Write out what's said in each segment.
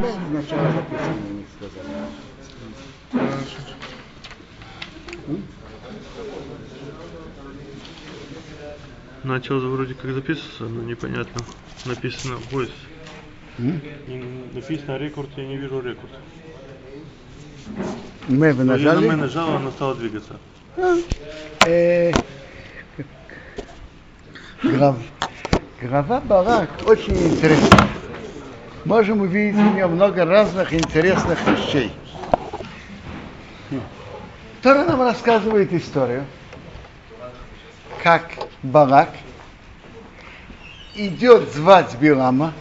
Сначала записано у них сказали. Начал вроде как записываться, но непонятно. Написано voice. И написано рекорд, я не вижу рекорд. Мы вы нажали? мы нажал, она стала двигаться. Э, Грав. Грава Барак очень интересный. Можем увидеть в нем много разных интересных вещей. Тора нам рассказывает историю, как Барак идет звать Билама,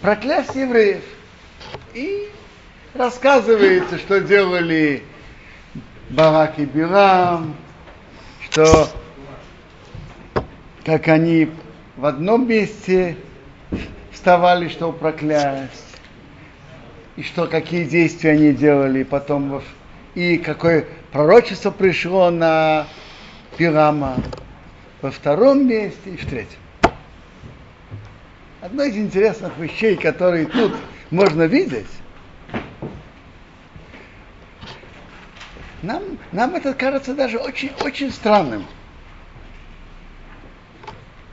проклясть евреев. И рассказывается, что делали Барак и Билам, что как они в одном месте вставали, чтобы проклясть, и что какие действия они делали потом, и какое пророчество пришло на Пирама во втором месте и в третьем. Одно из интересных вещей, которые тут можно видеть, нам, нам это кажется даже очень, очень странным.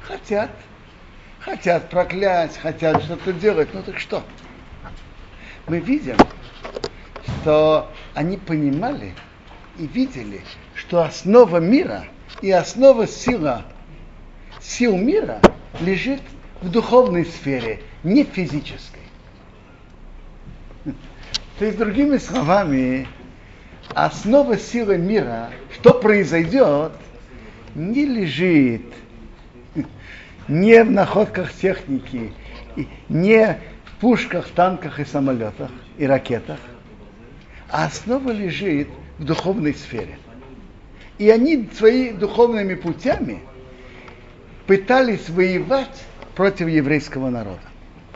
Хотят, хотят проклять, хотят что-то делать, ну так что? Мы видим, что они понимали и видели, что основа мира и основа сила, сил мира лежит в духовной сфере, не физической. То есть, другими словами, основа силы мира, что произойдет, не лежит не в находках техники, не в пушках, танках и самолетах и ракетах, а основа лежит в духовной сфере. И они своими духовными путями пытались воевать против еврейского народа.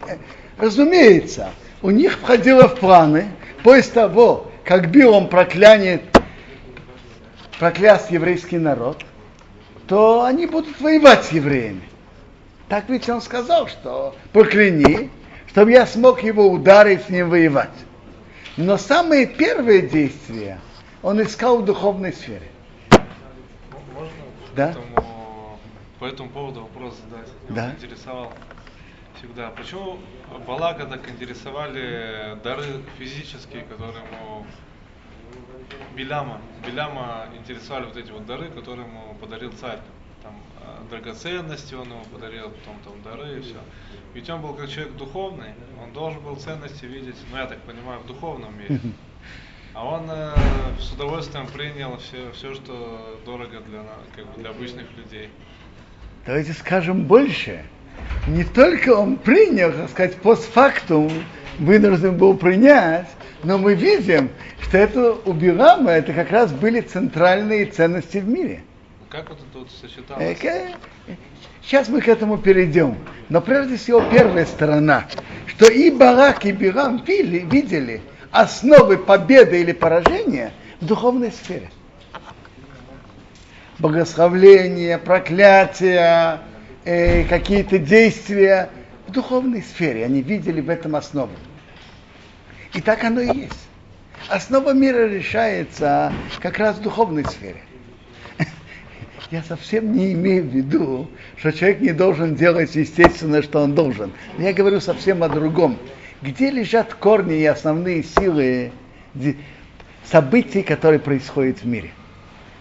Э, Разумеется, у них входило в планы, после того, как Билом проклянет, прокляст еврейский народ, то они будут воевать с евреями. Так ведь он сказал, что прокляни, чтобы я смог его ударить, с ним воевать. Но самые первые действия он искал в духовной сфере. Можно Да. Поэтому, по этому поводу вопрос задать? Да. Интересовал всегда. Почему Балака так интересовали дары физические, которые ему Биляма, Биляма интересовали вот эти вот дары, которые ему подарил царь. Драгоценности он ему подарил, потом там дары и все. Ведь он был как человек духовный, он должен был ценности видеть, ну я так понимаю, в духовном мире. А он э, с удовольствием принял все, все, что дорого для, как бы для обычных людей. Давайте скажем больше. Не только он принял, так сказать, постфактум, вынужден был принять, но мы видим, что это у это как раз были центральные ценности в мире. Как вот это вот Э, сочеталось? Сейчас мы к этому перейдем. Но прежде всего первая сторона, что и Барак, и Бирам видели, видели основы победы или поражения в духовной сфере. Богословление, проклятия, э, какие-то действия в духовной сфере. Они видели в этом основу. И так оно и есть. Основа мира решается как раз в духовной сфере. Я совсем не имею в виду, что человек не должен делать естественно, что он должен. Я говорю совсем о другом. Где лежат корни и основные силы событий, которые происходят в мире?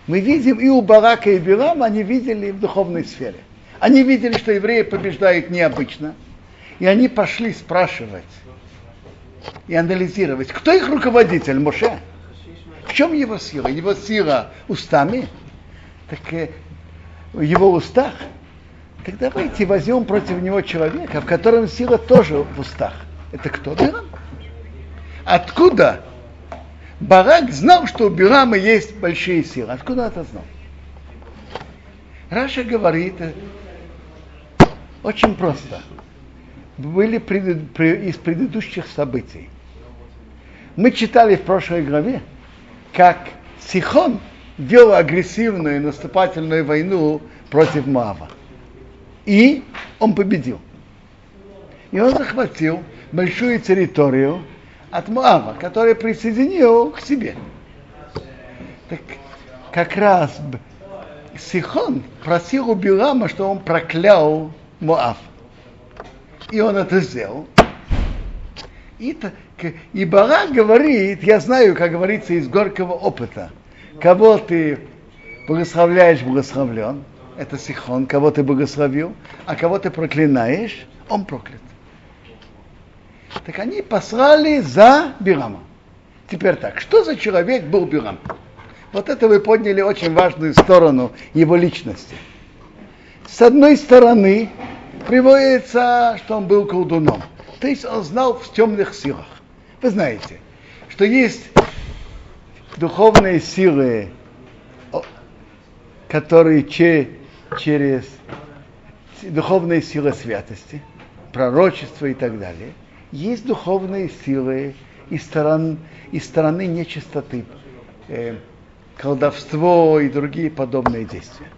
Мы видим и у Барака, и Билама, они видели в духовной сфере. Они видели, что евреи побеждают необычно. И они пошли спрашивать и анализировать, кто их руководитель, Моше? В чем его сила? Его сила устами? Так э, в его устах, так давайте возьмем против него человека, в котором сила тоже в устах. Это кто? Бирам. Откуда Барак знал, что у Бирама есть большие силы? Откуда это знал? Раша говорит э, очень просто. Были пред- пре- из предыдущих событий. Мы читали в прошлой главе, как Сихон вел агрессивную наступательную войну против Моава. И он победил. И он захватил большую территорию от Моава, который присоединил к себе. Так как раз Сихон просил у Билама, что он проклял Моав. И он это сделал. И, и Барак говорит, я знаю, как говорится, из горького опыта. Кого ты благословляешь, благословлен. Это Сихон, кого ты благословил, а кого ты проклинаешь, он проклят. Так они послали за Бирама. Теперь так, что за человек был Бирам? Вот это вы подняли очень важную сторону его личности. С одной стороны, приводится, что он был колдуном. То есть он знал в темных силах. Вы знаете, что есть духовные силы, которые че, через духовные силы святости, пророчество и так далее. Есть духовные силы из, сторон, из стороны нечистоты, э, колдовство и другие подобные действия.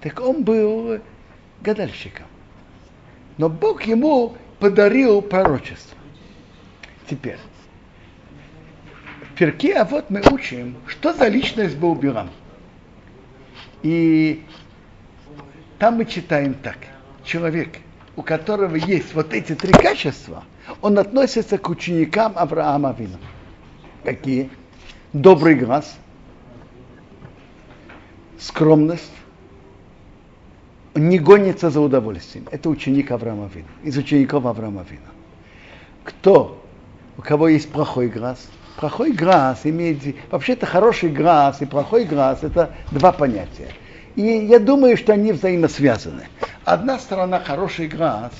Так он был гадальщиком. Но Бог ему подарил пророчество. Теперь, перке, а вот мы учим, что за личность был Бирам. И там мы читаем так. Человек, у которого есть вот эти три качества, он относится к ученикам Авраама Вина. Какие? Добрый глаз, скромность, не гонится за удовольствием. Это ученик Авраама Вина, из учеников Авраама Вина. Кто, у кого есть плохой глаз, плохой глаз имеет, вообще-то хороший глаз и плохой глаз это два понятия. И я думаю, что они взаимосвязаны. Одна сторона хороший глаз,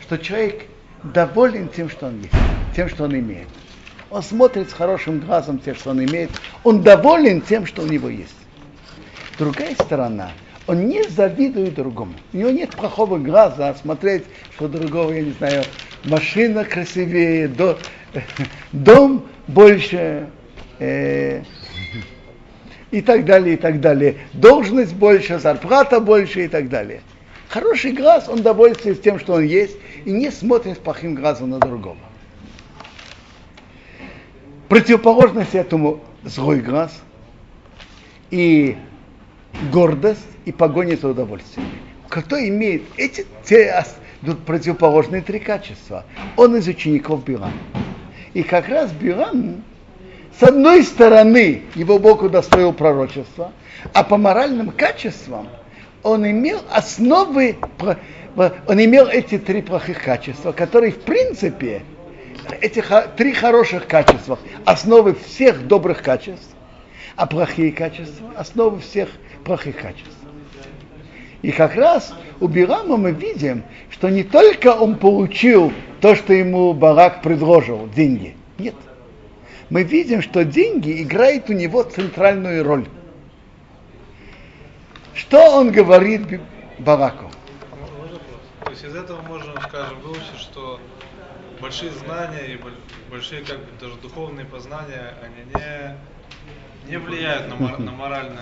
что человек доволен тем, что он есть, тем, что он имеет. Он смотрит с хорошим глазом тем, что он имеет. Он доволен тем, что у него есть. Другая сторона – он не завидует другому. У него нет плохого глаза смотреть, что другого, я не знаю, машина красивее, до, дом больше, э, и так далее, и так далее. Должность больше, зарплата больше и так далее. Хороший глаз, он довольствуется тем, что он есть, и не смотрит плохим глазом на другого. Противоположность этому злой глаз и гордость и погоня за удовольствием. Кто имеет эти те противоположные три качества? Он из учеников Билам. И как раз Билам, с одной стороны, его Бог удостоил пророчества, а по моральным качествам он имел основы, он имел эти три плохих качества, которые в принципе, эти три хороших качества, основы всех добрых качеств, а плохие качества, основы всех плохих качеств. И как раз у Бирама мы видим, что не только он получил то, что ему Барак предложил, деньги. Нет. Мы видим, что деньги играют у него центральную роль. Что он говорит Бараку? То есть из этого можно, скажем, выучить, что большие знания и большие как бы даже духовные познания, они не не влияют на, мор- на моральные...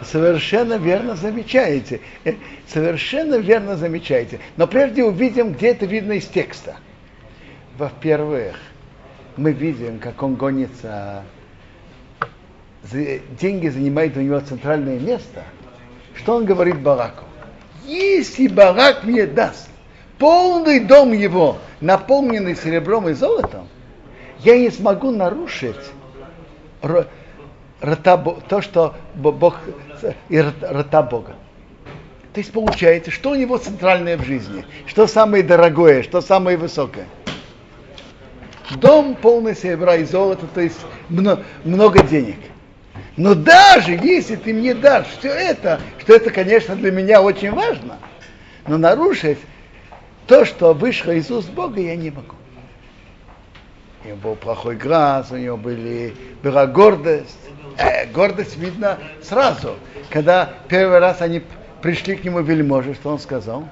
Э, Совершенно верно замечаете. Э, совершенно верно замечаете. Но прежде увидим, где это видно из текста. Во-первых, мы видим, как он гонится. Деньги занимают у него центральное место. Что он говорит Бараку? Если Барак мне даст полный дом его, наполненный серебром и золотом, я не смогу нарушить рта, то, что Бог, и рта Бога. То есть получается, что у него центральное в жизни, что самое дорогое, что самое высокое. Дом полный серебра и золота, то есть много, много денег. Но даже если ты мне дашь все это, что это, конечно, для меня очень важно, но нарушить то, что вышло уст Бога, я не могу. У него был плохой глаз, у него были, была гордость, э, гордость видно сразу. Когда первый раз они пришли к нему вельможи, что он сказал?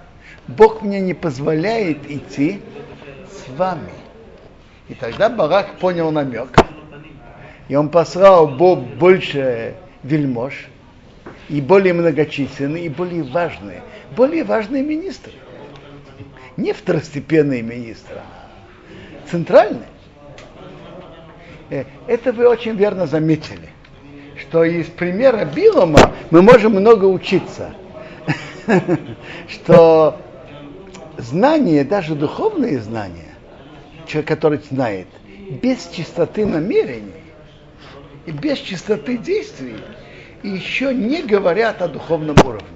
Бог мне не позволяет идти с вами. И тогда Барак понял намек. И он послал Бог больше вельмож, и более многочисленные, и более важные. Более важные министры. Не второстепенный министр, а центральный. Э, это вы очень верно заметили, что из примера Билома мы можем много учиться. Что знания, даже духовные знания, человек, который знает, без чистоты намерений и без чистоты действий, еще не говорят о духовном уровне.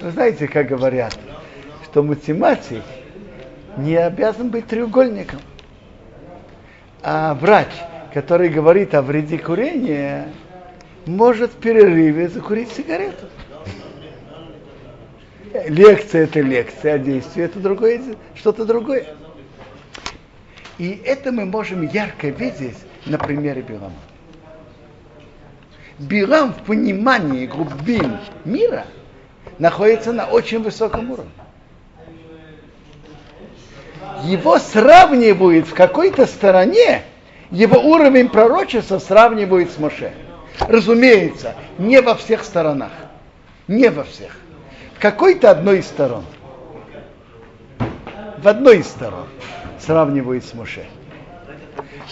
Вы знаете, как говорят, что математик не обязан быть треугольником. А врач, который говорит о вреде курения, может в перерыве закурить сигарету. Лекция это лекция, а действие это другое, что-то другое. И это мы можем ярко видеть на примере Билама. Билам в понимании глубин мира находится на очень высоком уровне. Его сравнивают в какой-то стороне, его уровень пророчества сравнивают с Моше. Разумеется, не во всех сторонах. Не во всех. В какой-то одной из сторон. В одной из сторон сравнивают с Моше.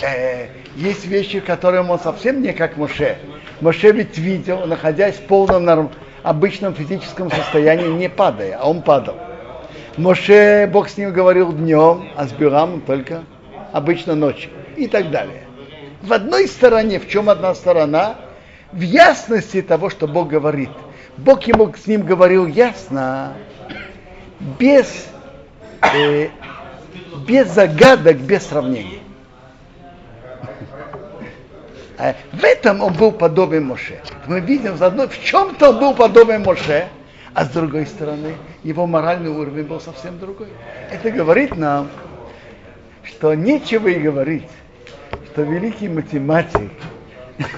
Э, есть вещи, которые он совсем не как Моше. Моше ведь видел, находясь в полном норм, обычном физическом состоянии, не падая, а он падал. Моше, Бог с ним говорил днем, а с Бирамом только обычно ночью и так далее. В одной стороне, в чем одна сторона, в ясности того, что Бог говорит. Бог ему с ним говорил ясно, без, э, без загадок, без сравнений. А в этом он был подобен Моше. Мы видим в чем-то он был подобен Моше, а с другой стороны, его моральный уровень был совсем другой. Это говорит нам, что нечего и говорить, что великий математик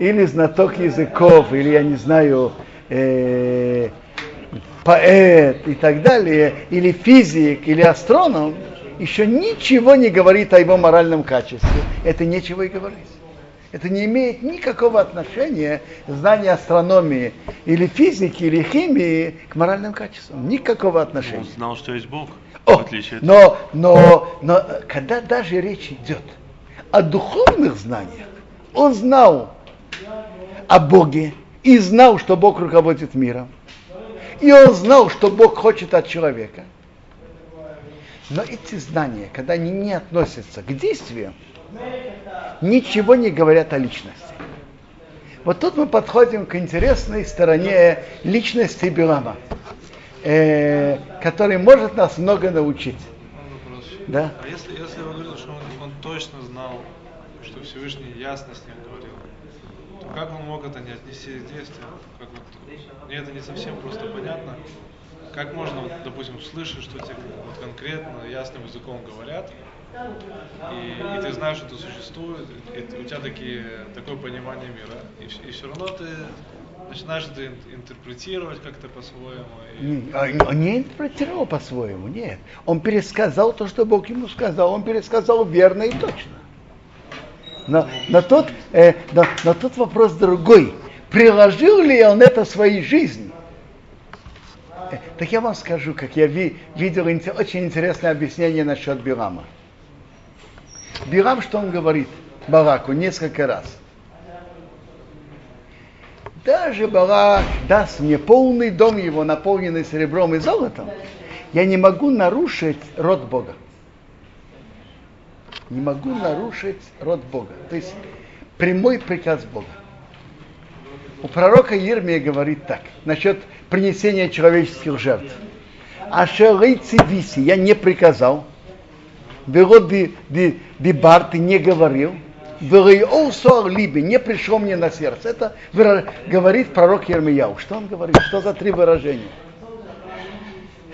или знаток языков, или, я не знаю, э, поэт и так далее, или физик, или астроном, еще ничего не говорит о его моральном качестве. Это нечего и говорить. Это не имеет никакого отношения знания астрономии или физики, или химии к моральным качествам. Никакого отношения. Он знал, что есть Бог. О, но, но, но когда даже речь идет о духовных знаниях, он знал о Боге и знал, что Бог руководит миром. И он знал, что Бог хочет от человека. Но эти знания, когда они не относятся к действиям, ничего не говорят о личности. Вот тут мы подходим к интересной стороне личности Билама, э, который может нас много научить. Да? А если, если он говорил, что он, он точно знал, что Всевышний ясно с ним говорил, то как он мог это не отнести к действию? Как вот, мне это не совсем просто понятно. Как можно, вот, допустим, слышать, что тебе вот конкретно, ясным языком говорят, и, и ты знаешь, что это существует, и, у тебя такие, такое понимание мира, и, и все равно ты начинаешь это интерпретировать как-то по-своему. И... Не, а, он не интерпретировал по-своему, нет. Он пересказал то, что Бог ему сказал, он пересказал верно и точно. Но, но, тут, э, но, но тут вопрос другой. Приложил ли он это в своей жизни? Э, так я вам скажу, как я ви, видел очень интересное объяснение насчет Билама. Бирам, что он говорит Бараку несколько раз. Даже Барак даст мне полный дом его, наполненный серебром и золотом, я не могу нарушить род Бога. Не могу нарушить род Бога. То есть прямой приказ Бога. У пророка Ермия говорит так, насчет принесения человеческих жертв. А виси я не приказал, Верот Дибар, ты не говорил, Вероиосуар Либи, не пришло мне на сердце. Это говорит пророк Ермияу. Что он говорит? Что за три выражения?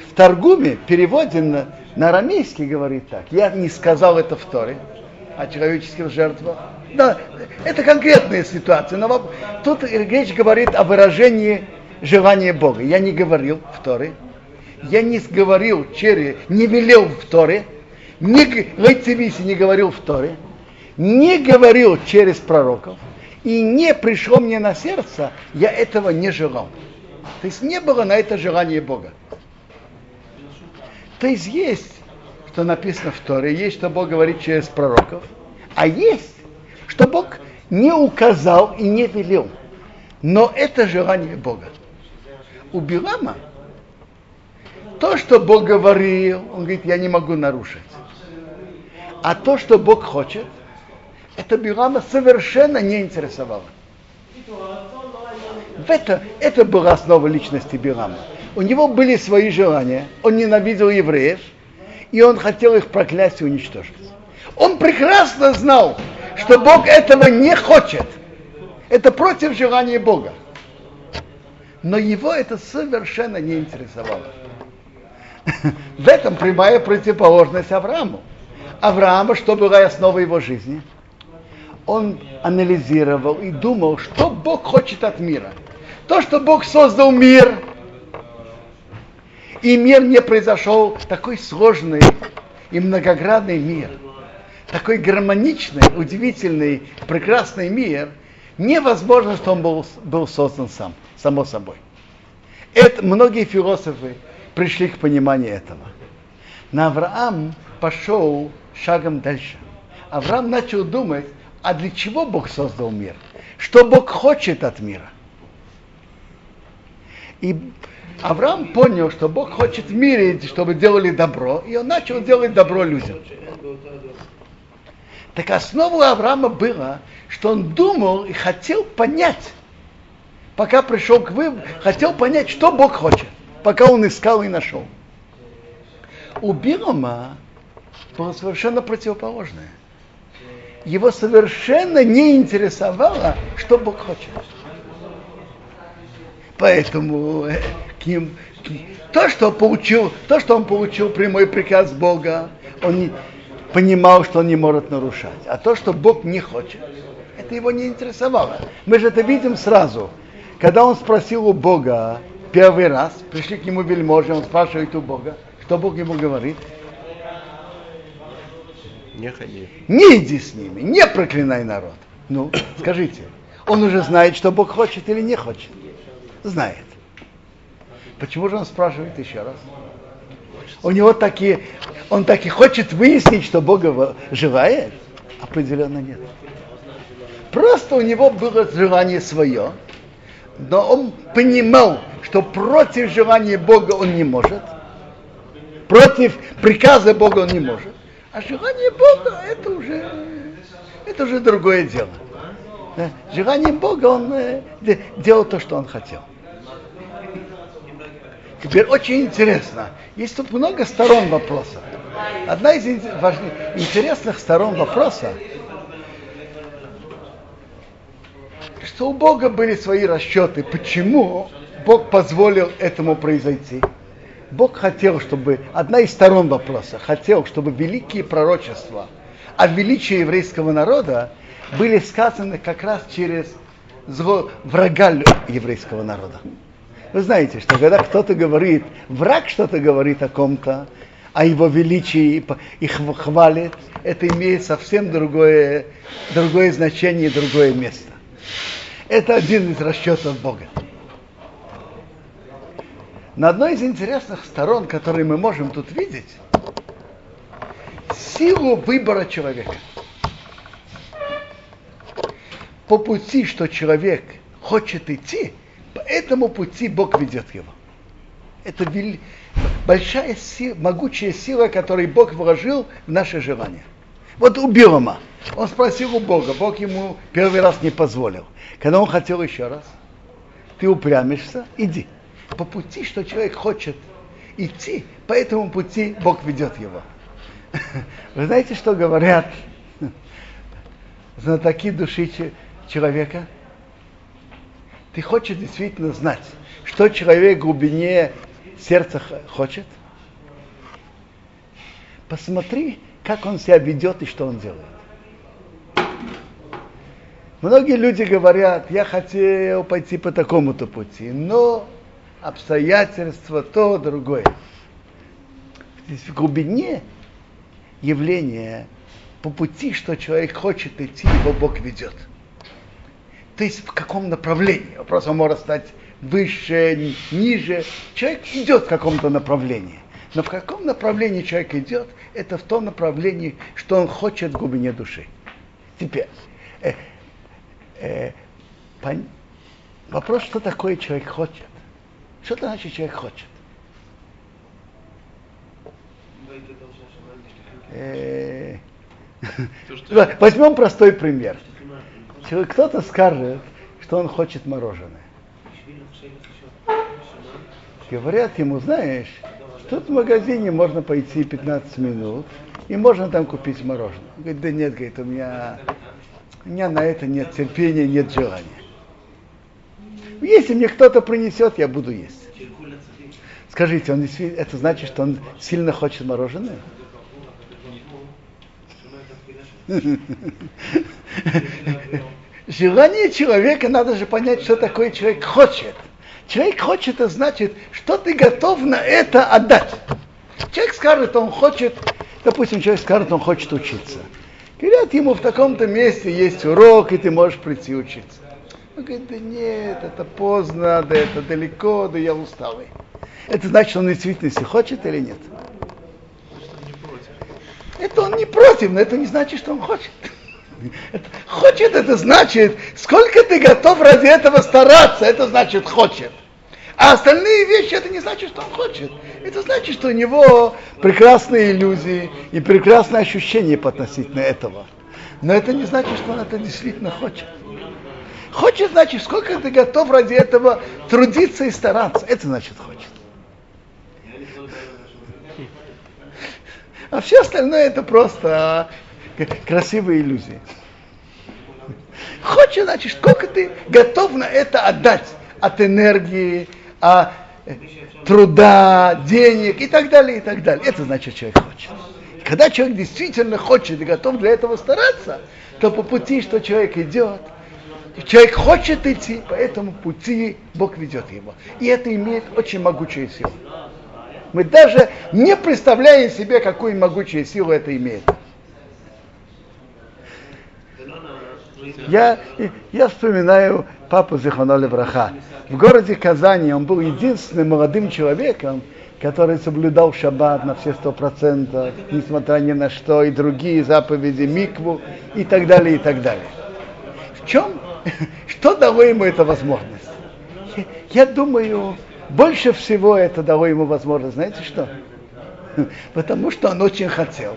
В Таргуме, переводе на, на арамейский, говорит так. Я не сказал это в Торе о человеческих жертвах. Да, это конкретная ситуация. Но тут речь говорит о выражении желания Бога. Я не говорил в Торе. Я не говорил через, не велел в Торе, не, не говорил в Торе, не говорил через пророков, и не пришло мне на сердце, я этого не желал. То есть не было на это желание Бога. То есть есть, что написано в Торе, есть, что Бог говорит через пророков, а есть, что Бог не указал и не велел. Но это желание Бога. У Билама то, что Бог говорил, он говорит, я не могу нарушить. А то, что Бог хочет, это Билама совершенно не интересовало. Это, это была основа личности Билама. У него были свои желания, он ненавидел евреев, и он хотел их проклясть и уничтожить. Он прекрасно знал, что Бог этого не хочет. Это против желания Бога. Но его это совершенно не интересовало. В этом прямая противоположность Аврааму. Авраама, что была основа его жизни? Он анализировал и думал, что Бог хочет от мира. То, что Бог создал мир, и мир не произошел такой сложный и многоградный мир, такой гармоничный, удивительный, прекрасный мир, невозможно, что он был, был создан сам, само собой. Это, многие философы пришли к пониманию этого. Но Авраам пошел шагом дальше. Авраам начал думать, а для чего Бог создал мир? Что Бог хочет от мира? И Авраам понял, что Бог хочет в мире, чтобы делали добро, и он начал делать добро людям. Так основу Авраама было, что он думал и хотел понять, пока пришел к выводу, хотел понять, что Бог хочет, пока он искал и нашел. У Билома было совершенно противоположное. Его совершенно не интересовало, что Бог хочет. Поэтому э, к ним, то, что получил, то, что он получил прямой приказ Бога, он не, понимал, что он не может нарушать. А то, что Бог не хочет, это его не интересовало. Мы же это видим сразу. Когда он спросил у Бога первый раз, пришли к нему вельможи, он спрашивает у Бога, что Бог ему говорит? Не ходи. Не иди с ними, не проклинай народ. Ну, скажите, он уже знает, что Бог хочет или не хочет? Знает. Почему же он спрашивает еще раз? У него такие, он так и хочет выяснить, что Бога желает? Определенно нет. Просто у него было желание свое, но он понимал, что против желания Бога он не может, против приказа Бога он не может. А желание Бога это уже, это уже другое дело. Желание Бога он э, делал то, что он хотел. Теперь очень интересно. Есть тут много сторон вопроса. Одна из важных, интересных сторон вопроса, что у Бога были свои расчеты, почему Бог позволил этому произойти. Бог хотел, чтобы, одна из сторон вопроса, хотел, чтобы великие пророчества о величии еврейского народа были сказаны как раз через зло врага еврейского народа. Вы знаете, что когда кто-то говорит, враг что-то говорит о ком-то, о его величии и хвалит, это имеет совсем другое, другое значение другое место. Это один из расчетов Бога. На одной из интересных сторон, которые мы можем тут видеть, силу выбора человека. По пути, что человек хочет идти, по этому пути Бог ведет его. Это большая сила, могучая сила, которую Бог вложил в наше желание. Вот у Билома. Он спросил у Бога, Бог ему первый раз не позволил. Когда он хотел еще раз, ты упрямишься, иди. По пути, что человек хочет идти, по этому пути Бог ведет его. Вы знаете, что говорят знатоки души человека? Ты хочешь действительно знать, что человек в глубине сердца хочет? Посмотри, как он себя ведет и что он делает. Многие люди говорят, я хотел пойти по такому-то пути, но обстоятельства то, другое. Здесь в глубине явления по пути, что человек хочет идти, его Бог ведет то есть в каком направлении. Вопрос он может стать выше, ниже. Человек идет в каком-то направлении. Но в каком направлении человек идет, это в том направлении, что он хочет в глубине души. Теперь, э, э, пон... вопрос, что такое человек хочет. Что это значит человек хочет? Э, Возьмем простой пример. Кто-то скажет, что он хочет мороженое. Говорят ему, знаешь, тут в магазине можно пойти 15 минут, и можно там купить мороженое. Он говорит, да нет, говорит, у меня, у меня на это нет терпения, нет желания. Если мне кто-то принесет, я буду есть. Скажите, он это значит, что он сильно хочет мороженое? Желание человека, надо же понять, что такое человек хочет. Человек хочет, это значит, что ты готов на это отдать. Человек скажет, он хочет, допустим, человек скажет, он хочет учиться. Говорят ему, в таком-то месте есть урок, и ты можешь прийти учиться. Он говорит, да нет, это поздно, да это далеко, да я усталый. Это значит, он в действительности хочет или нет? Это он не против, но это не значит, что он хочет. Хочет, это значит, сколько ты готов ради этого стараться, это значит хочет. А остальные вещи, это не значит, что он хочет. Это значит, что у него прекрасные иллюзии и прекрасные ощущения по относительно этого. Но это не значит, что он это действительно хочет. Хочет, значит, сколько ты готов ради этого трудиться и стараться. Это значит хочет. А все остальное это просто красивые иллюзии. Хочешь, значит, сколько ты готов на это отдать от энергии, от э, труда, денег и так далее, и так далее. Это значит, человек хочет. Когда человек действительно хочет и готов для этого стараться, то по пути, что человек идет, человек хочет идти, по этому пути Бог ведет его. И это имеет очень могучую силу. Мы даже не представляем себе, какую могучую силу это имеет. Я, я вспоминаю папу Зиханоли Враха. В городе Казани он был единственным молодым человеком, который соблюдал шаббат на все сто процентов, несмотря ни на что, и другие заповеди, микву и так далее, и так далее. В чем, что дало ему эта возможность? Я, я думаю, больше всего это дало ему возможность, знаете что? Потому что он очень хотел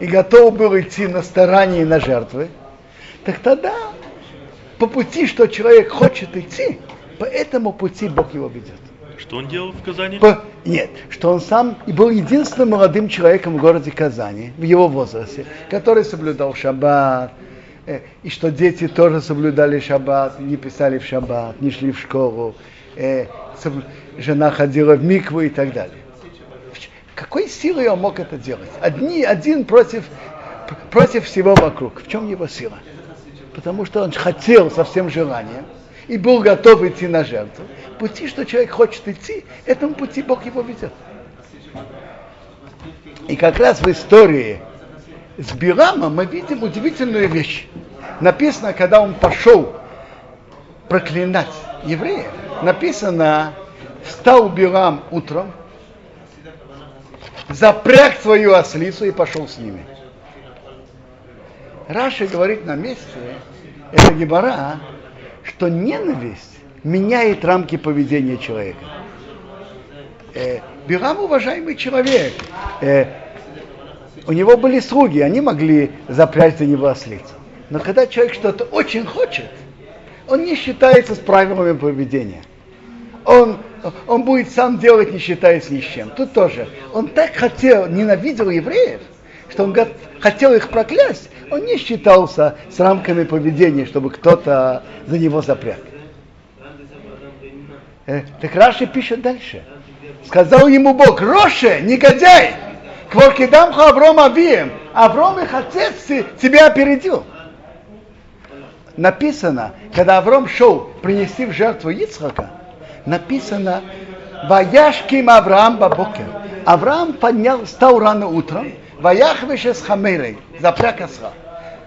и готов был идти на старания и на жертвы. Так тогда по пути, что человек хочет идти, по этому пути Бог его ведет. Что он делал в Казани? По... Нет, что он сам и был единственным молодым человеком в городе Казани, в его возрасте, который соблюдал шаббат, и что дети тоже соблюдали шаббат, не писали в шаббат, не шли в школу, э, жена ходила в микву и так далее. Какой силой он мог это делать? Одни, один против, против всего вокруг. В чем его сила? Потому что он хотел со всем желанием и был готов идти на жертву. Пути, что человек хочет идти, этому пути Бог его ведет. И как раз в истории с Бирамом мы видим удивительную вещь. Написано, когда он пошел проклинать евреев, написано, встал Билам утром, запряг свою ослицу и пошел с ними. Раша говорит на месте, это Гебара, что ненависть меняет рамки поведения человека. Э, Бирам уважаемый человек. У него были слуги, они могли запрячь за него ослицу. Но когда человек что-то очень хочет, он не считается с правилами поведения. Он, он будет сам делать, не считаясь ни с чем. Тут тоже. Он так хотел, ненавидел евреев, что он хотел их проклясть, он не считался с рамками поведения, чтобы кто-то за него запряг. Э, так Раши пишет дальше. Сказал ему Бог, Роше, негодяй, кворкидамха Авром Авием, Авром их отец тебя опередил. Написано, когда Авром шел принести в жертву Ицхака, написано, Ваяшким Авраам Бабокер. Авраам поднял, стал рано утром, Ваяхвеше с Хамерой, запряг осла.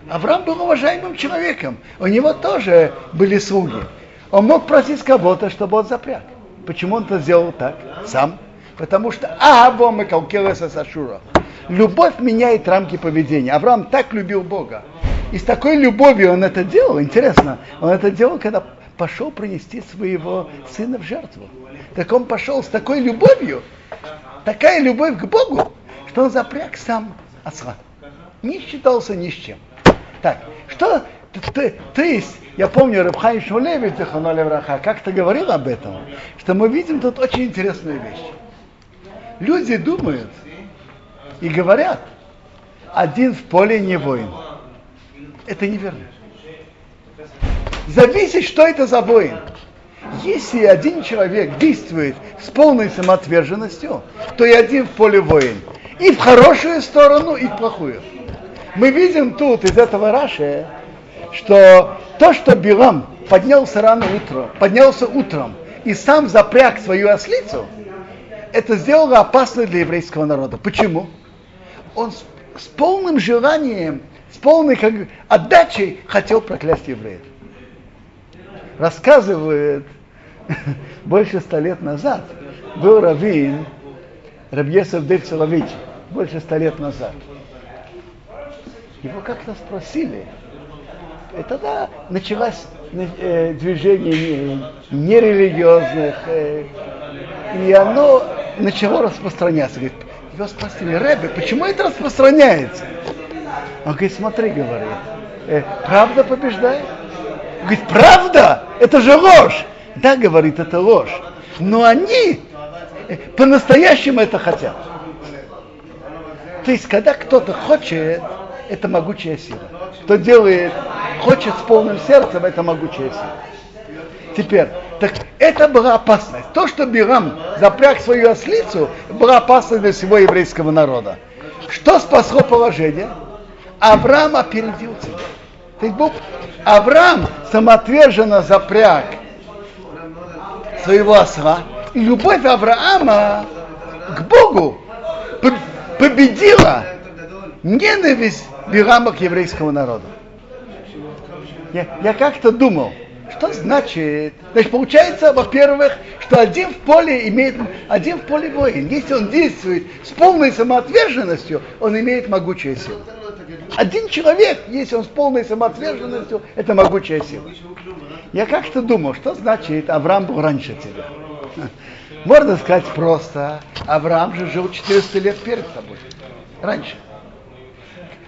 Авраам был уважаемым человеком. У него тоже были слуги. Он мог просить кого-то, чтобы он запряг. Почему он это сделал так? Сам. Потому что Агаво Мекалкелеса Сашура. Любовь меняет рамки поведения. Авраам так любил Бога. И с такой любовью он это делал. Интересно, он это делал, когда пошел принести своего сына в жертву. Так он пошел с такой любовью, такая любовь к Богу, что он запряг сам осла. Не считался ни с чем. Так, что то, то есть, я помню, Рабхайм Шмулевич, как-то говорил об этом, что мы видим тут очень интересную вещь. Люди думают и говорят, один в поле не воин. Это неверно. Зависит, что это за воин. Если один человек действует с полной самоотверженностью, то и один в поле воин. И в хорошую сторону, и в плохую. Мы видим тут из этого Раши, что то, что Билам поднялся рано утром, поднялся утром и сам запряг свою ослицу, это сделало опасно для еврейского народа. Почему? Он с, с полным желанием, с полной как, отдачей хотел проклясть евреев. Рассказывает, больше ста лет назад был раввин Рабьесов Дев больше ста лет назад. Его как-то спросили, и тогда началось э, движение нерелигиозных, э, и оно начало распространяться. Говорит, его спросили, Рэбе, почему это распространяется? Он говорит, смотри, говорит, э, правда побеждает? Он говорит, правда? Это же ложь. Да, говорит, это ложь. Но они по-настоящему это хотят. То есть, когда кто-то хочет, это могучая сила. Кто делает, хочет с полным сердцем, это могучая сила. Теперь, так это была опасность. То, что Бирам запряг свою ослицу, была опасность для всего еврейского народа. Что спасло положение? Авраам опередил тебя. Есть Бог, Авраам самоотверженно запряг своего осла, и любовь Авраама к Богу победила ненависть Бирама к еврейскому народу. Я, я как-то думал, что значит? Значит, получается, во-первых, что один в поле имеет, один в поле воин. Если он действует с полной самоотверженностью, он имеет могучую силу. Один человек, если он с полной самоотверженностью, это могучая сила. Я как-то думал, что значит Авраам был раньше тебя. Можно сказать просто, Авраам же жил 400 лет перед тобой. Раньше.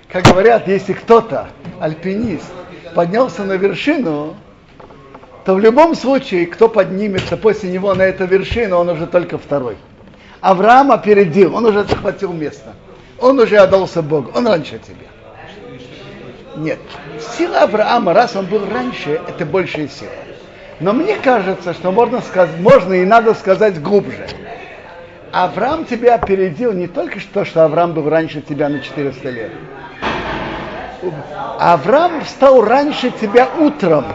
Как говорят, если кто-то, альпинист, поднялся на вершину, то в любом случае, кто поднимется после него на эту вершину, он уже только второй. Авраам опередил, он уже захватил место. Он уже отдался Богу, он раньше тебя. Нет, сила Авраама, раз он был раньше, это большая сила. Но мне кажется, что можно, сказать, можно и надо сказать глубже. Авраам тебя опередил не только что, что Авраам был раньше тебя на 400 лет. Авраам встал раньше тебя утром.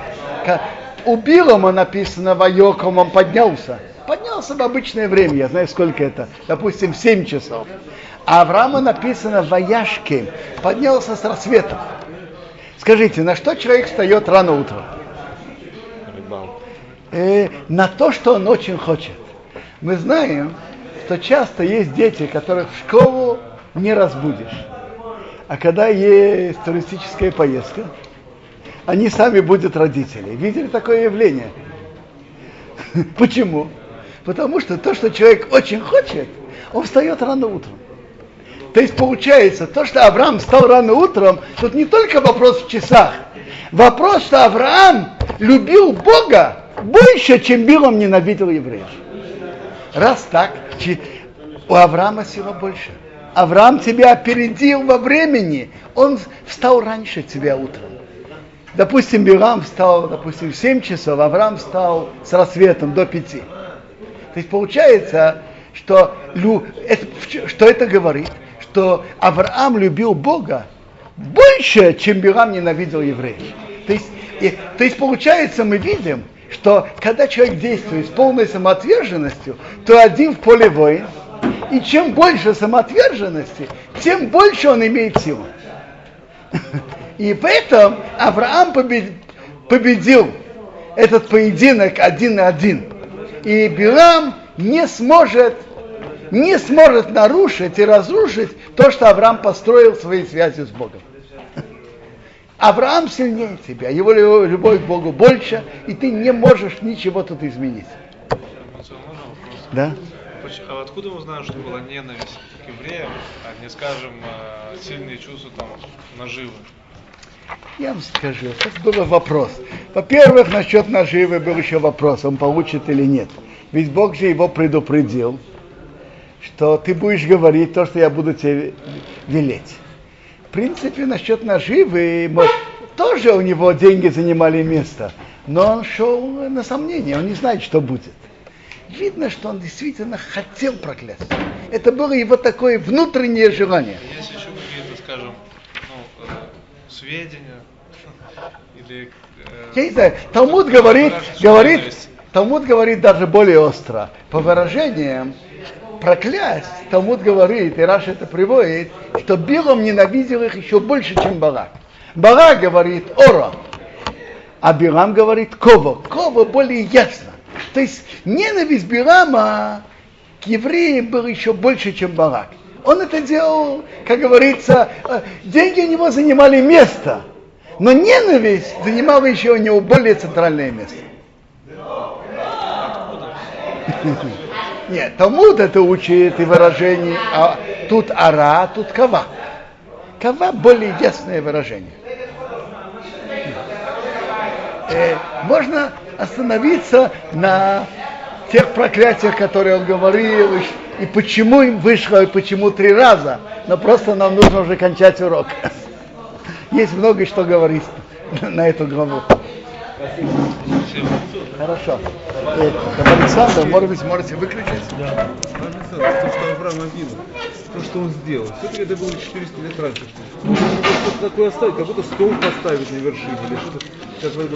Убил ему написано воеком, он поднялся. Поднялся в обычное время, я знаю сколько это, допустим, в 7 часов. А Авраама написано вояшки, поднялся с рассветом. Скажите, на что человек встает рано утром? Э, на то, что он очень хочет. Мы знаем, что часто есть дети, которых в школу не разбудишь. А когда есть туристическая поездка, они сами будут родители. Видели такое явление? Почему? Потому что то, что человек очень хочет, он встает рано утром. То есть получается, то, что Авраам встал рано утром, тут не только вопрос в часах. Вопрос, что Авраам любил Бога больше, чем Билом ненавидел евреев. Раз так, у Авраама сила больше. Авраам тебя опередил во времени. Он встал раньше тебя утром. Допустим, Билам встал, допустим, в 7 часов, Авраам встал с рассветом до 5. То есть получается, что, что это говорит? что Авраам любил Бога больше, чем Бирам ненавидел евреев. То есть, и, то есть получается, мы видим, что когда человек действует с полной самоотверженностью, то один в поле воин, и чем больше самоотверженности, тем больше он имеет силу. И поэтому Авраам победил этот поединок один на один. И Бирам не сможет не сможет нарушить и разрушить то, что Авраам построил своей связью с Богом. Авраам сильнее тебя, его любовь к Богу больше, и ты не можешь ничего тут изменить. Да? А откуда мы знаем, что была ненависть к евреям, а не, скажем, э, сильные чувства там наживы? Я вам скажу, это был вопрос. Во-первых, насчет наживы был еще вопрос, он получит или нет. Ведь Бог же его предупредил, что ты будешь говорить то, что я буду тебе велеть. В принципе, насчет наживы, мо- тоже у него деньги занимали место, но он шел на сомнение, он не знает, что будет. Видно, что он действительно хотел проклясть. Это было его такое внутреннее желание. Есть еще какие-то, скажем, сведения или... э, Я не знаю, Талмуд говорит, говорит? Талмуд говорит даже более остро. По выражениям проклясть, Талмуд говорит, и Раша это приводит, что Билом ненавидел их еще больше, чем Барак. Барак говорит Ора, а Бирам говорит Ково. Ково более ясно. То есть ненависть Бирама к евреям была еще больше, чем Барак. Он это делал, как говорится, э, деньги у него занимали место, но ненависть занимала еще у него более центральное место. Нет, Талмуд это учит и выражение, а тут ара, тут кава. Кава более ясное выражение. Э, можно остановиться на тех проклятиях, которые он говорил, и, почему им вышло, и почему три раза. Но просто нам нужно уже кончать урок. Есть много что говорить на эту главу. Хорошо. Э, Александр, может быть, можете выключить? То, что Авраам обидел, то, что он сделал. Все-таки это было 400 лет раньше. Что-то такое оставить, как будто стол поставить на вершине. Или что-то, как вы говорите,